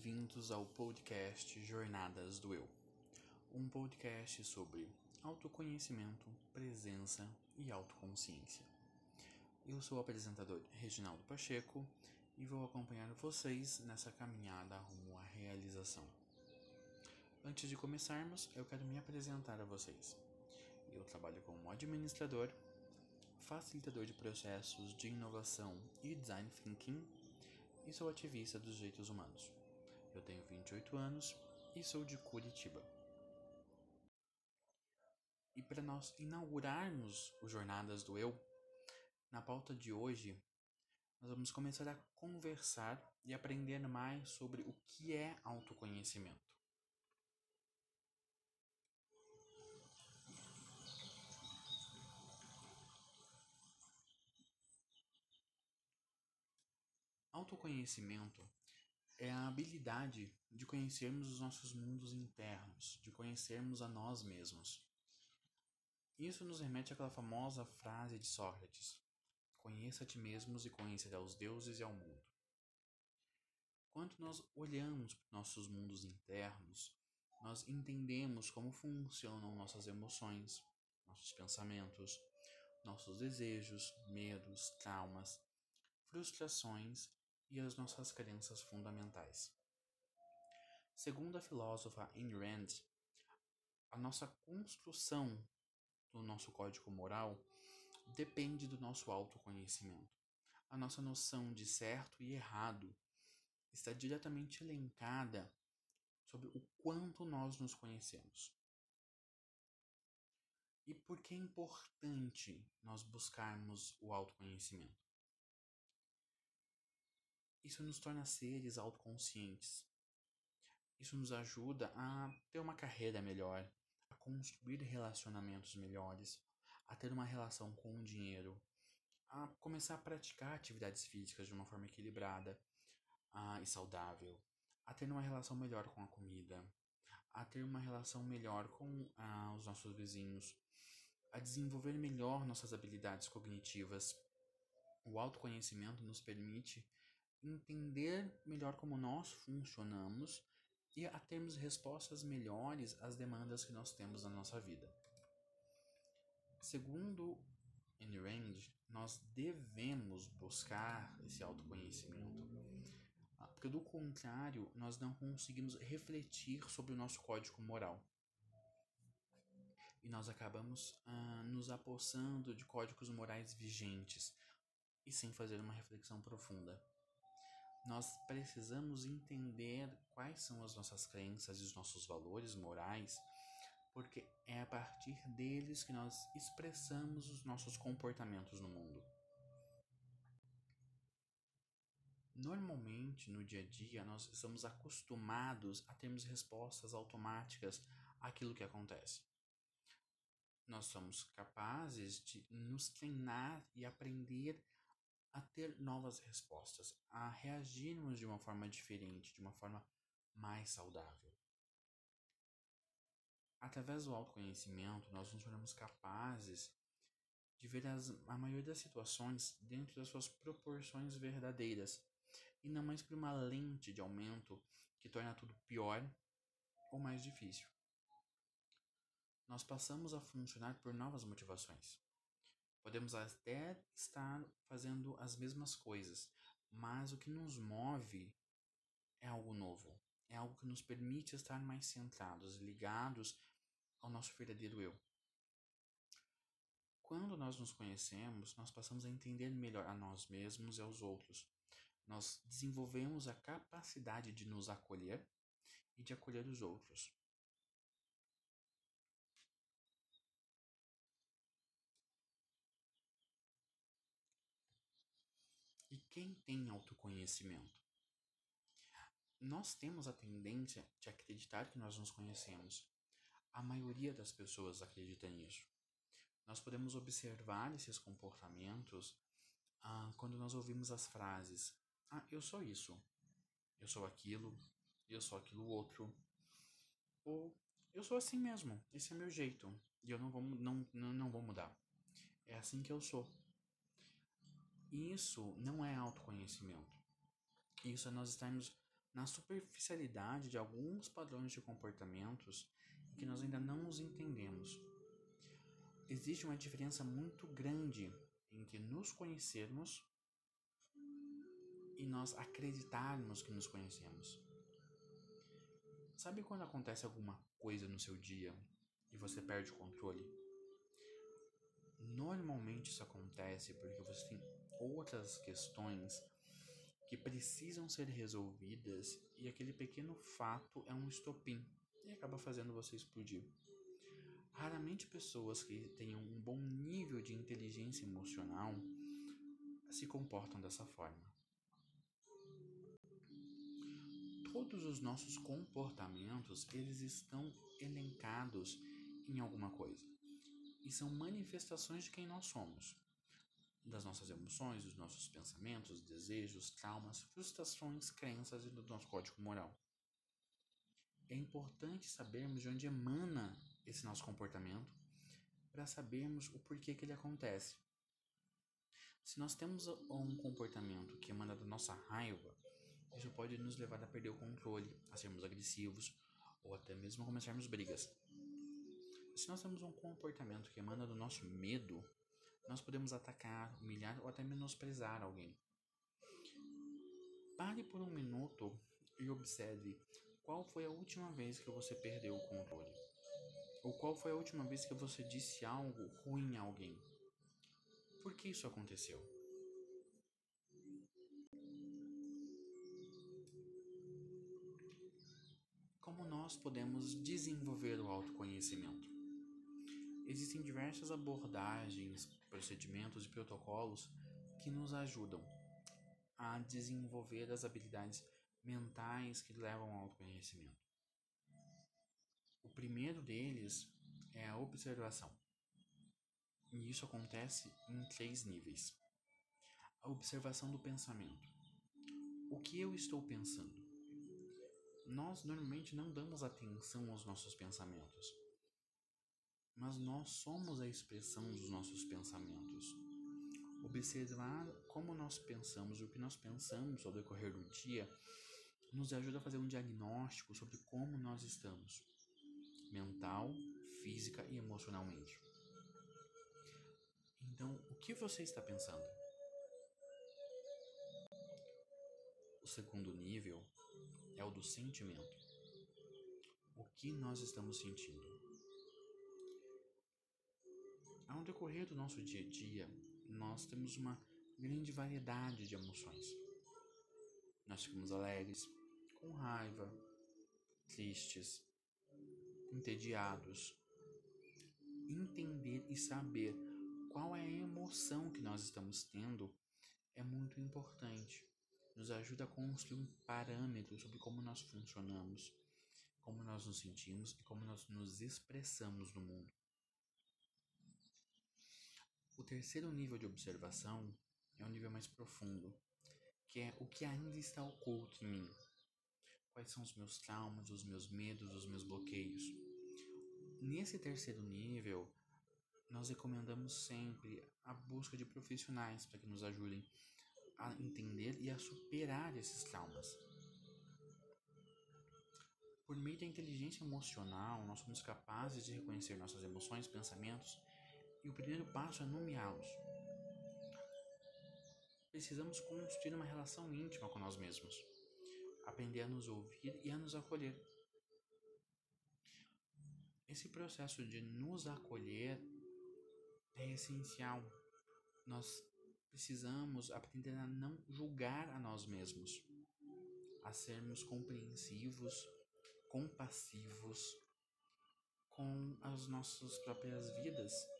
Bem-vindos ao podcast Jornadas do Eu, um podcast sobre autoconhecimento, presença e autoconsciência. Eu sou o apresentador Reginaldo Pacheco e vou acompanhar vocês nessa caminhada rumo à realização. Antes de começarmos, eu quero me apresentar a vocês. Eu trabalho como administrador, facilitador de processos de inovação e design thinking e sou ativista dos direitos humanos. Eu tenho 28 anos e sou de Curitiba. E para nós inaugurarmos o Jornadas do Eu, na pauta de hoje, nós vamos começar a conversar e aprender mais sobre o que é autoconhecimento. Autoconhecimento é a habilidade de conhecermos os nossos mundos internos, de conhecermos a nós mesmos. Isso nos remete àquela famosa frase de Sócrates: Conheça a ti mesmos e conheça aos deuses e ao mundo. Quando nós olhamos para nossos mundos internos, nós entendemos como funcionam nossas emoções, nossos pensamentos, nossos desejos, medos, traumas, frustrações e as nossas crenças fundamentais. Segundo a filósofa Ayn Rand, a nossa construção do nosso código moral depende do nosso autoconhecimento. A nossa noção de certo e errado está diretamente elencada sobre o quanto nós nos conhecemos. E por que é importante nós buscarmos o autoconhecimento? Isso nos torna seres autoconscientes. Isso nos ajuda a ter uma carreira melhor, a construir relacionamentos melhores, a ter uma relação com o dinheiro, a começar a praticar atividades físicas de uma forma equilibrada e saudável, a ter uma relação melhor com a comida, a ter uma relação melhor com ah, os nossos vizinhos, a desenvolver melhor nossas habilidades cognitivas. O autoconhecimento nos permite entender melhor como nós funcionamos e a termos respostas melhores às demandas que nós temos na nossa vida. Segundo Ayn Rand, nós devemos buscar esse autoconhecimento, ah, porque do contrário, nós não conseguimos refletir sobre o nosso código moral. E nós acabamos ah, nos apossando de códigos morais vigentes e sem fazer uma reflexão profunda nós precisamos entender quais são as nossas crenças e os nossos valores morais, porque é a partir deles que nós expressamos os nossos comportamentos no mundo. Normalmente, no dia a dia, nós estamos acostumados a termos respostas automáticas àquilo que acontece. Nós somos capazes de nos treinar e aprender a ter novas respostas, a reagirmos de uma forma diferente, de uma forma mais saudável. Através do autoconhecimento, nós nos tornamos capazes de ver as, a maioria das situações dentro das suas proporções verdadeiras e não mais por uma lente de aumento que torna tudo pior ou mais difícil. Nós passamos a funcionar por novas motivações. Podemos até estar fazendo as mesmas coisas, mas o que nos move é algo novo. É algo que nos permite estar mais centrados, ligados ao nosso verdadeiro eu. Quando nós nos conhecemos, nós passamos a entender melhor a nós mesmos e aos outros. Nós desenvolvemos a capacidade de nos acolher e de acolher os outros. Quem tem autoconhecimento? Nós temos a tendência de acreditar que nós nos conhecemos. A maioria das pessoas acredita nisso. Nós podemos observar esses comportamentos ah, quando nós ouvimos as frases: Ah, eu sou isso, eu sou aquilo, eu sou aquilo outro. Ou eu sou assim mesmo, esse é meu jeito e eu não vou, não, não, não vou mudar. É assim que eu sou. Isso não é autoconhecimento. Isso é nós estarmos na superficialidade de alguns padrões de comportamentos que nós ainda não os entendemos. Existe uma diferença muito grande entre nos conhecermos e nós acreditarmos que nos conhecemos. Sabe quando acontece alguma coisa no seu dia e você perde o controle? Normalmente isso acontece porque você tem outras questões que precisam ser resolvidas e aquele pequeno fato é um estopim e acaba fazendo você explodir. Raramente pessoas que tenham um bom nível de inteligência emocional se comportam dessa forma. Todos os nossos comportamentos, eles estão elencados em alguma coisa e são manifestações de quem nós somos das nossas emoções, dos nossos pensamentos, desejos, traumas, frustrações, crenças e do nosso código moral. É importante sabermos de onde emana esse nosso comportamento para sabermos o porquê que ele acontece. Se nós temos um comportamento que emana da nossa raiva, isso pode nos levar a perder o controle, a sermos agressivos ou até mesmo a começarmos brigas. Se nós temos um comportamento que emana do nosso medo, nós podemos atacar, humilhar ou até menosprezar alguém. Pare por um minuto e observe qual foi a última vez que você perdeu o controle. Ou qual foi a última vez que você disse algo ruim a alguém. Por que isso aconteceu? Como nós podemos desenvolver o autoconhecimento? Existem diversas abordagens, procedimentos e protocolos que nos ajudam a desenvolver as habilidades mentais que levam ao autoconhecimento. O primeiro deles é a observação. E isso acontece em três níveis. A observação do pensamento. O que eu estou pensando? Nós normalmente não damos atenção aos nossos pensamentos mas nós somos a expressão dos nossos pensamentos. Observar como nós pensamos o que nós pensamos ao decorrer do dia nos ajuda a fazer um diagnóstico sobre como nós estamos, mental, física e emocionalmente. Então, o que você está pensando? O segundo nível é o do sentimento. O que nós estamos sentindo? Ao decorrer do nosso dia a dia, nós temos uma grande variedade de emoções. Nós ficamos alegres, com raiva, tristes, entediados. Entender e saber qual é a emoção que nós estamos tendo é muito importante. Nos ajuda a construir um parâmetro sobre como nós funcionamos, como nós nos sentimos e como nós nos expressamos no mundo. O terceiro nível de observação é um nível mais profundo, que é o que ainda está oculto em mim. Quais são os meus traumas, os meus medos, os meus bloqueios. Nesse terceiro nível, nós recomendamos sempre a busca de profissionais para que nos ajudem a entender e a superar esses traumas. Por meio da inteligência emocional, nós somos capazes de reconhecer nossas emoções, pensamentos e o primeiro passo é nomeá-los. Precisamos construir uma relação íntima com nós mesmos, aprender a nos ouvir e a nos acolher. Esse processo de nos acolher é essencial. Nós precisamos aprender a não julgar a nós mesmos, a sermos compreensivos, compassivos com as nossas próprias vidas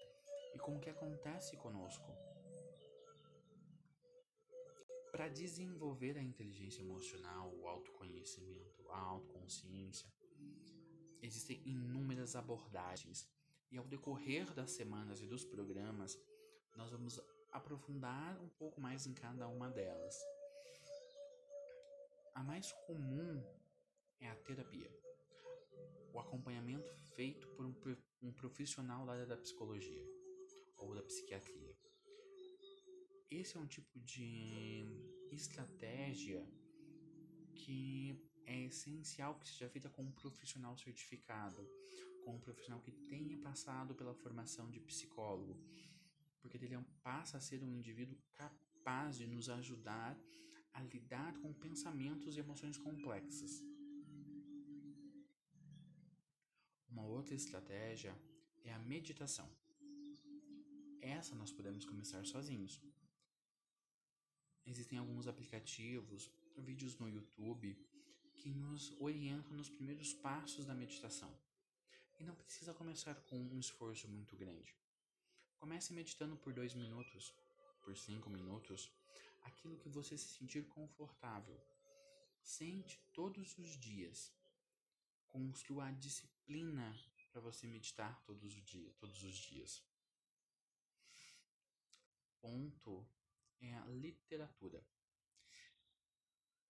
e com o que acontece conosco. Para desenvolver a inteligência emocional, o autoconhecimento, a autoconsciência, existem inúmeras abordagens e ao decorrer das semanas e dos programas, nós vamos aprofundar um pouco mais em cada uma delas. A mais comum é a terapia, o acompanhamento feito por um profissional da área da psicologia ou da psiquiatria. Esse é um tipo de estratégia que é essencial que seja feita com um profissional certificado, com um profissional que tenha passado pela formação de psicólogo, porque ele passa a ser um indivíduo capaz de nos ajudar a lidar com pensamentos e emoções complexas. Uma outra estratégia é a meditação. Essa nós podemos começar sozinhos. Existem alguns aplicativos, vídeos no YouTube que nos orientam nos primeiros passos da meditação. E não precisa começar com um esforço muito grande. Comece meditando por dois minutos, por cinco minutos, aquilo que você se sentir confortável. Sente todos os dias. Construa a disciplina para você meditar todos os dias, todos os dias. Ponto é a literatura.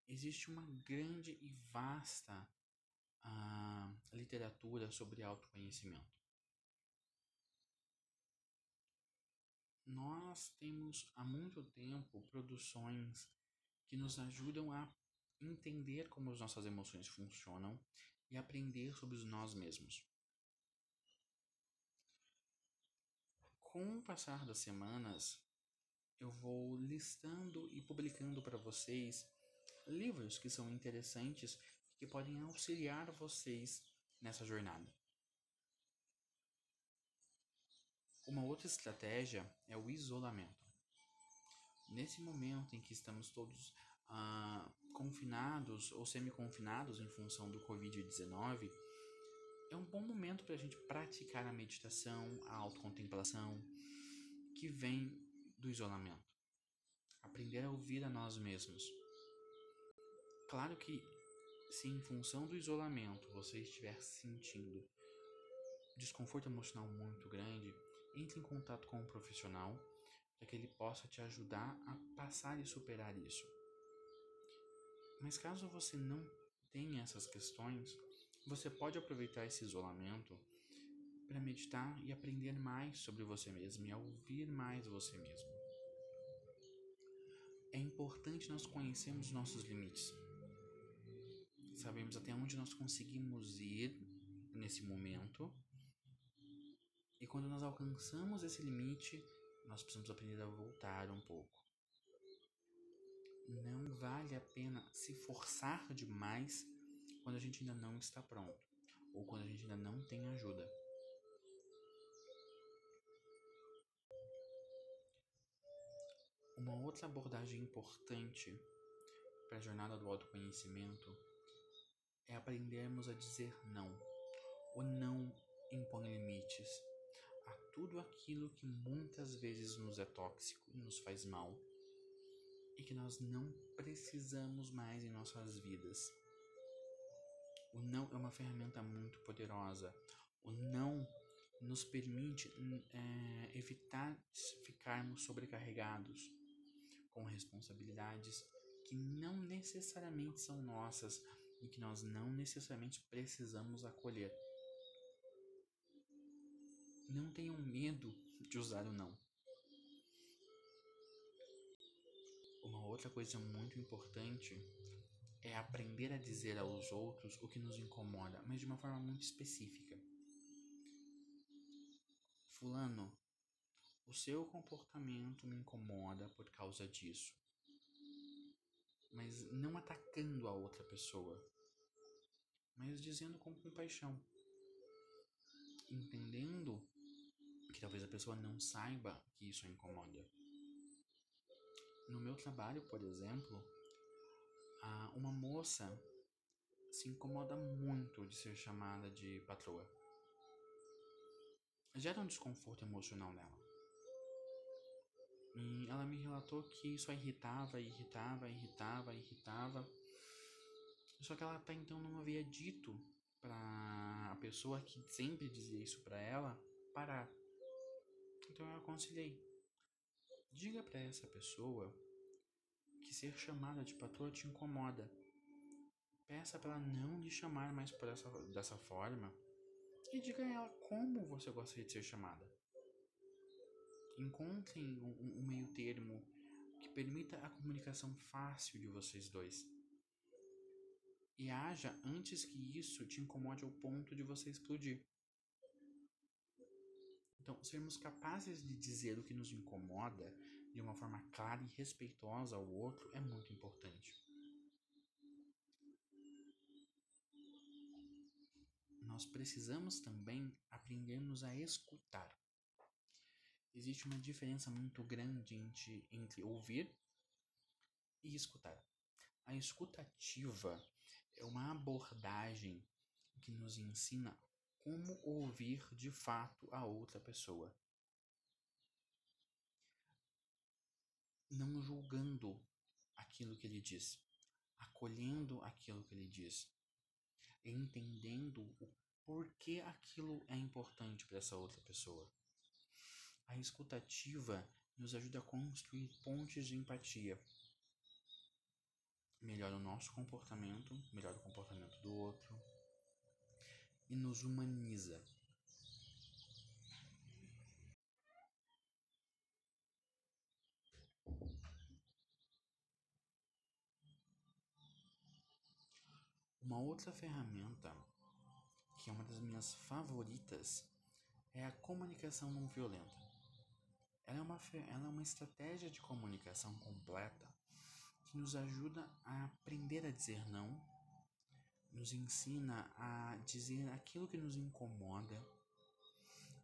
Existe uma grande e vasta uh, literatura sobre autoconhecimento. Nós temos há muito tempo produções que nos ajudam a entender como as nossas emoções funcionam e aprender sobre nós mesmos. Com o passar das semanas, eu vou listando e publicando para vocês livros que são interessantes que podem auxiliar vocês nessa jornada. Uma outra estratégia é o isolamento. Nesse momento em que estamos todos ah, confinados ou semi-confinados em função do Covid-19, é um bom momento para a gente praticar a meditação, a autocontemplação, que vem do isolamento. Aprender a ouvir a nós mesmos. Claro que, se em função do isolamento você estiver sentindo desconforto emocional muito grande, entre em contato com um profissional para que ele possa te ajudar a passar e superar isso. Mas caso você não tenha essas questões, você pode aproveitar esse isolamento para meditar e aprender mais sobre você mesmo e ouvir mais você mesmo. É importante nós conhecermos nossos limites. Sabemos até onde nós conseguimos ir nesse momento. E quando nós alcançamos esse limite, nós precisamos aprender a voltar um pouco. Não vale a pena se forçar demais quando a gente ainda não está pronto ou quando a gente ainda não tem ajuda. Uma outra abordagem importante para a jornada do autoconhecimento é aprendermos a dizer não. O não impõe limites a tudo aquilo que muitas vezes nos é tóxico e nos faz mal e que nós não precisamos mais em nossas vidas. O não é uma ferramenta muito poderosa. O não nos permite é, evitar ficarmos sobrecarregados com responsabilidades que não necessariamente são nossas e que nós não necessariamente precisamos acolher. Não tenham medo de usar o não. Uma outra coisa muito importante é aprender a dizer aos outros o que nos incomoda, mas de uma forma muito específica. Fulano, o seu comportamento me incomoda por causa disso. Mas não atacando a outra pessoa, mas dizendo com compaixão. Entendendo que talvez a pessoa não saiba que isso a incomoda. No meu trabalho, por exemplo, uma moça se incomoda muito de ser chamada de patroa. Gera um desconforto emocional nela. E ela me relatou que a irritava, irritava, irritava, irritava. Só que ela até então não havia dito para a pessoa que sempre dizia isso para ela parar. Então eu aconselhei. Diga para essa pessoa que ser chamada de patroa te incomoda. Peça para ela não lhe chamar mais por essa, dessa forma e diga a ela como você gostaria de ser chamada. Encontrem um, um meio termo que permita a comunicação fácil de vocês dois. E haja antes que isso te incomode ao ponto de você explodir. Então, sermos capazes de dizer o que nos incomoda de uma forma clara e respeitosa ao outro é muito importante. Nós precisamos também aprendermos a escutar. Existe uma diferença muito grande entre, entre ouvir e escutar. A escutativa é uma abordagem que nos ensina como ouvir de fato a outra pessoa. Não julgando aquilo que ele diz, acolhendo aquilo que ele diz, entendendo o porquê aquilo é importante para essa outra pessoa. A escutativa nos ajuda a construir pontes de empatia. Melhora o nosso comportamento, melhora o comportamento do outro e nos humaniza. Uma outra ferramenta, que é uma das minhas favoritas, é a comunicação não violenta. Ela é uma, ela é uma estratégia de comunicação completa que nos ajuda a aprender a dizer não nos ensina a dizer aquilo que nos incomoda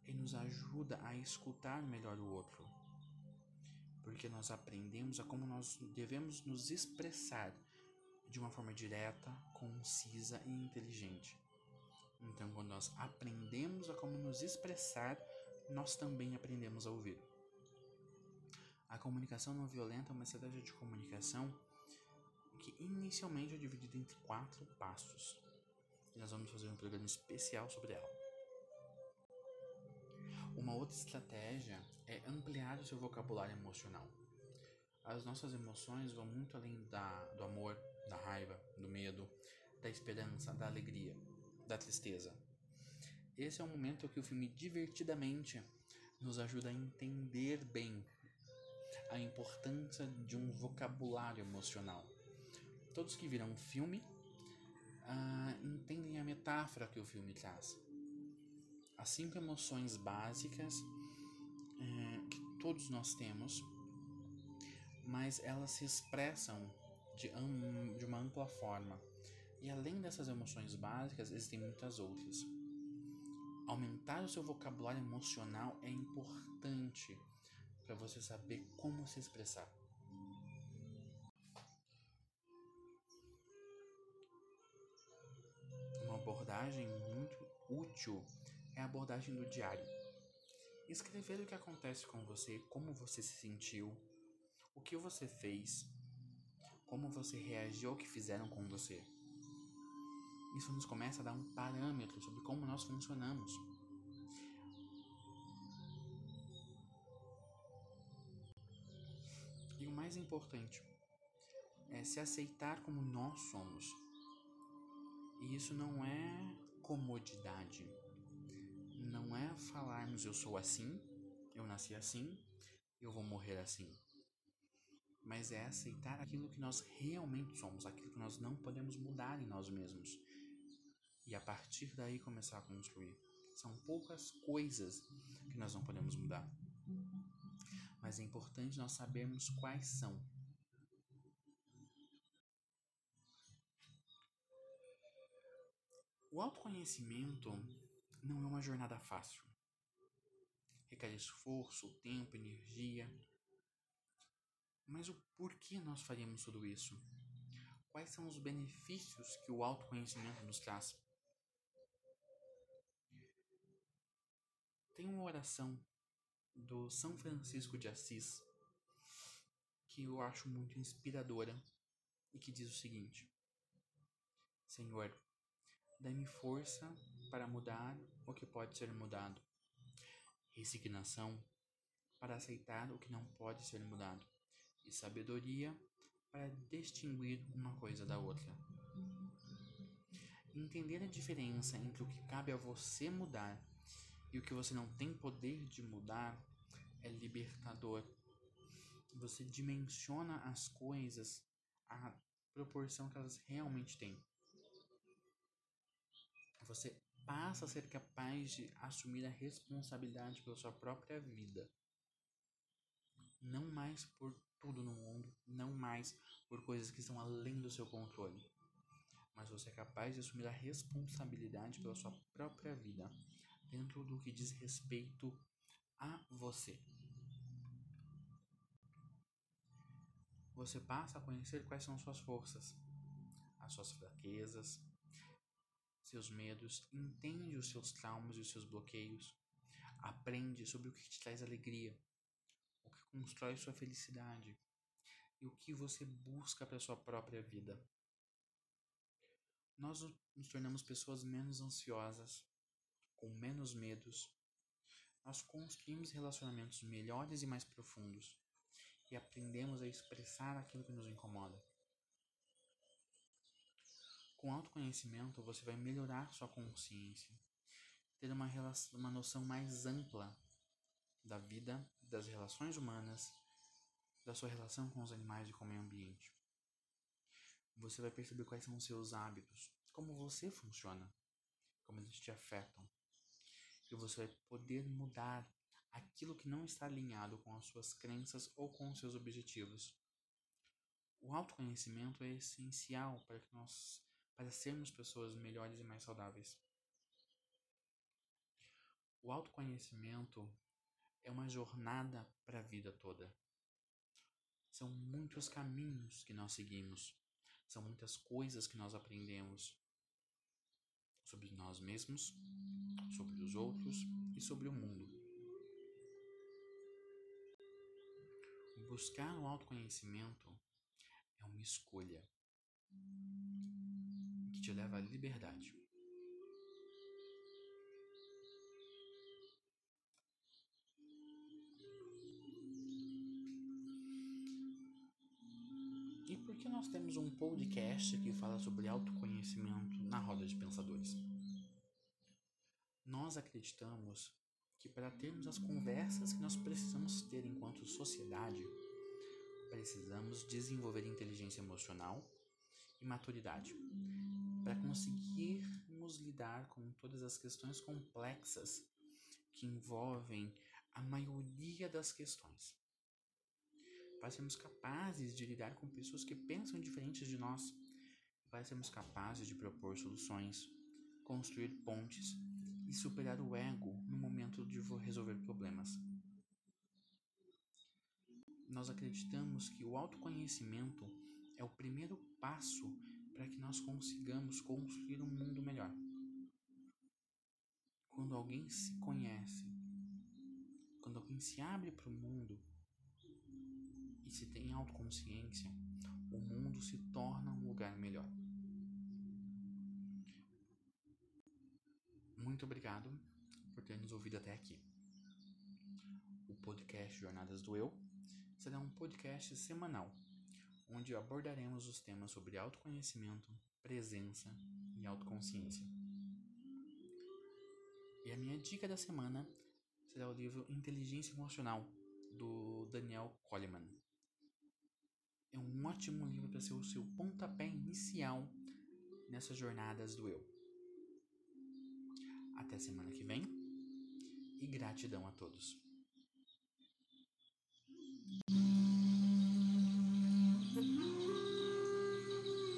e nos ajuda a escutar melhor o outro. Porque nós aprendemos a como nós devemos nos expressar de uma forma direta, concisa e inteligente. Então, quando nós aprendemos a como nos expressar, nós também aprendemos a ouvir. A comunicação não violenta é uma estratégia de comunicação que inicialmente é dividida entre quatro passos. E nós vamos fazer um programa especial sobre ela. Uma outra estratégia é ampliar o seu vocabulário emocional. As nossas emoções vão muito além da, do amor, da raiva, do medo, da esperança, da alegria, da tristeza. Esse é o momento que o filme divertidamente nos ajuda a entender bem a importância de um vocabulário emocional todos que viram o filme uh, entendem a metáfora que o filme traz. As cinco emoções básicas uh, que todos nós temos, mas elas se expressam de, um, de uma ampla forma. E além dessas emoções básicas, existem muitas outras. Aumentar o seu vocabulário emocional é importante para você saber como se expressar. abordagem muito útil é a abordagem do diário. Escrever o que acontece com você, como você se sentiu, o que você fez, como você reagiu ao que fizeram com você. Isso nos começa a dar um parâmetro sobre como nós funcionamos. Mais importante é se aceitar como nós somos e isso não é comodidade. Não é falarmos eu sou assim, eu nasci assim, eu vou morrer assim. Mas é aceitar aquilo que nós realmente somos, aquilo que nós não podemos mudar em nós mesmos. E a partir daí começar a construir. São poucas coisas que nós não podemos mudar. Mas é importante nós sabermos quais são O autoconhecimento não é uma jornada fácil. Requer esforço, tempo, energia. Mas o porquê nós faríamos tudo isso? Quais são os benefícios que o autoconhecimento nos traz? Tem uma oração do São Francisco de Assis que eu acho muito inspiradora e que diz o seguinte: Senhor, Dai-me força para mudar o que pode ser mudado, resignação para aceitar o que não pode ser mudado, e sabedoria para distinguir uma coisa da outra. Entender a diferença entre o que cabe a você mudar e o que você não tem poder de mudar é libertador. Você dimensiona as coisas à proporção que elas realmente têm. Você passa a ser capaz de assumir a responsabilidade pela sua própria vida. Não mais por tudo no mundo, não mais por coisas que estão além do seu controle. Mas você é capaz de assumir a responsabilidade pela sua própria vida, dentro do que diz respeito a você. Você passa a conhecer quais são suas forças, as suas fraquezas, seus medos, entende os seus traumas e os seus bloqueios, aprende sobre o que te traz alegria, o que constrói sua felicidade e o que você busca para sua própria vida. Nós nos tornamos pessoas menos ansiosas, com menos medos. Nós construímos relacionamentos melhores e mais profundos e aprendemos a expressar aquilo que nos incomoda. Com autoconhecimento, você vai melhorar sua consciência, ter uma, relação, uma noção mais ampla da vida, das relações humanas, da sua relação com os animais e com o meio ambiente. Você vai perceber quais são os seus hábitos, como você funciona, como eles te afetam. E você vai poder mudar aquilo que não está alinhado com as suas crenças ou com os seus objetivos. O autoconhecimento é essencial para que nós para sermos pessoas melhores e mais saudáveis. O autoconhecimento é uma jornada para a vida toda. São muitos caminhos que nós seguimos, são muitas coisas que nós aprendemos sobre nós mesmos, sobre os outros e sobre o mundo. Buscar o autoconhecimento é uma escolha que te leva à liberdade. E por que nós temos um podcast que fala sobre autoconhecimento na roda de pensadores? Nós acreditamos que para termos as conversas que nós precisamos ter enquanto sociedade, precisamos desenvolver inteligência emocional e maturidade para conseguirmos lidar com todas as questões complexas que envolvem a maioria das questões. Para sermos capazes de lidar com pessoas que pensam diferentes de nós, para sermos capazes de propor soluções, construir pontes e superar o ego no momento de resolver problemas. Nós acreditamos que o autoconhecimento é o primeiro passo para que nós consigamos construir um mundo melhor. Quando alguém se conhece, quando alguém se abre para o mundo e se tem autoconsciência, o mundo se torna um lugar melhor. Muito obrigado por ter nos ouvido até aqui. O podcast Jornadas do Eu será um podcast semanal onde abordaremos os temas sobre autoconhecimento, presença e autoconsciência. E a minha dica da semana será o livro Inteligência Emocional, do Daniel Coleman. É um ótimo livro para ser o seu pontapé inicial nessas jornadas do eu. Até semana que vem e gratidão a todos.